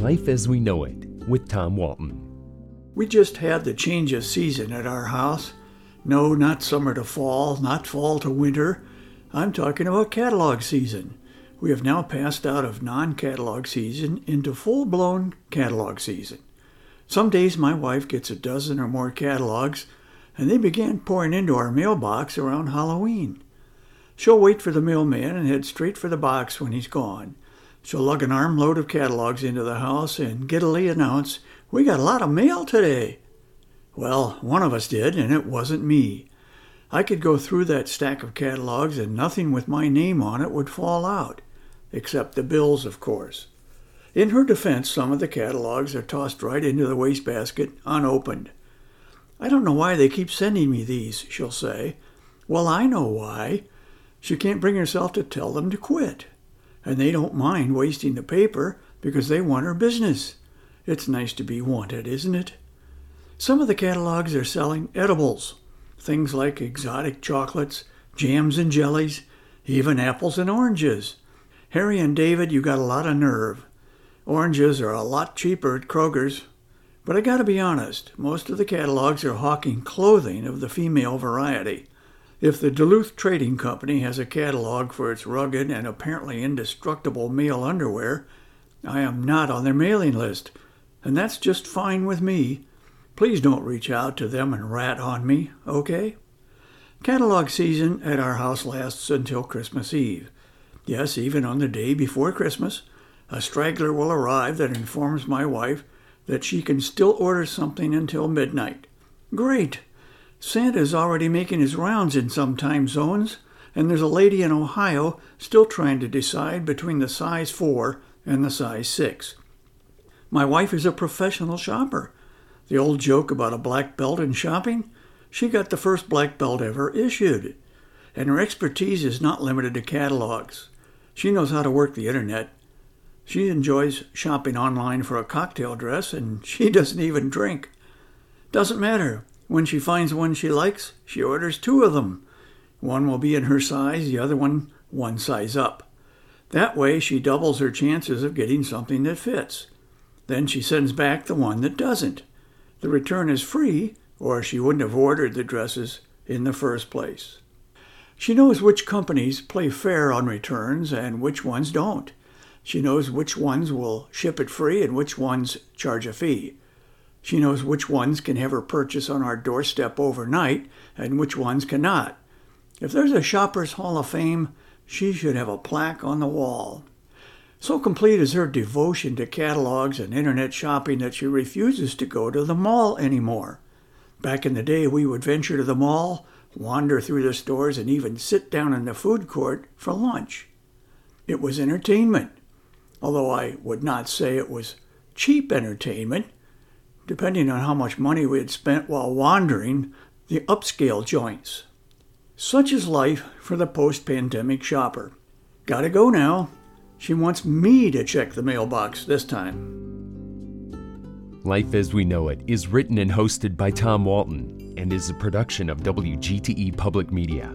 Life as We Know It with Tom Walton. We just had the change of season at our house. No, not summer to fall, not fall to winter. I'm talking about catalog season. We have now passed out of non catalog season into full blown catalog season. Some days my wife gets a dozen or more catalogs, and they began pouring into our mailbox around Halloween. She'll wait for the mailman and head straight for the box when he's gone. She'll lug an armload of catalogs into the house and giddily announce, We got a lot of mail today. Well, one of us did, and it wasn't me. I could go through that stack of catalogs and nothing with my name on it would fall out, except the bills, of course. In her defense, some of the catalogs are tossed right into the wastebasket unopened. I don't know why they keep sending me these, she'll say. Well, I know why. She can't bring herself to tell them to quit. And they don't mind wasting the paper because they want her business. It's nice to be wanted, isn't it? Some of the catalogs are selling edibles, things like exotic chocolates, jams and jellies, even apples and oranges. Harry and David, you got a lot of nerve. Oranges are a lot cheaper at Kroger's. But I gotta be honest, most of the catalogs are hawking clothing of the female variety. If the Duluth Trading Company has a catalog for its rugged and apparently indestructible male underwear, I am not on their mailing list, and that's just fine with me. Please don't reach out to them and rat on me, okay? Catalog season at our house lasts until Christmas Eve. Yes, even on the day before Christmas, a straggler will arrive that informs my wife that she can still order something until midnight. Great! Santa's already making his rounds in some time zones, and there's a lady in Ohio still trying to decide between the size 4 and the size 6. My wife is a professional shopper. The old joke about a black belt in shopping? She got the first black belt ever issued. And her expertise is not limited to catalogs. She knows how to work the internet. She enjoys shopping online for a cocktail dress, and she doesn't even drink. Doesn't matter. When she finds one she likes, she orders two of them. One will be in her size, the other one one size up. That way, she doubles her chances of getting something that fits. Then she sends back the one that doesn't. The return is free, or she wouldn't have ordered the dresses in the first place. She knows which companies play fair on returns and which ones don't. She knows which ones will ship it free and which ones charge a fee. She knows which ones can have her purchase on our doorstep overnight and which ones cannot. If there's a Shoppers Hall of Fame, she should have a plaque on the wall. So complete is her devotion to catalogs and internet shopping that she refuses to go to the mall anymore. Back in the day, we would venture to the mall, wander through the stores, and even sit down in the food court for lunch. It was entertainment, although I would not say it was cheap entertainment depending on how much money we had spent while wandering the upscale joints. Such is life for the post pandemic shopper. Gotta go now. She wants me to check the mailbox this time. Life as We Know It is written and hosted by Tom Walton and is a production of WGTE Public Media.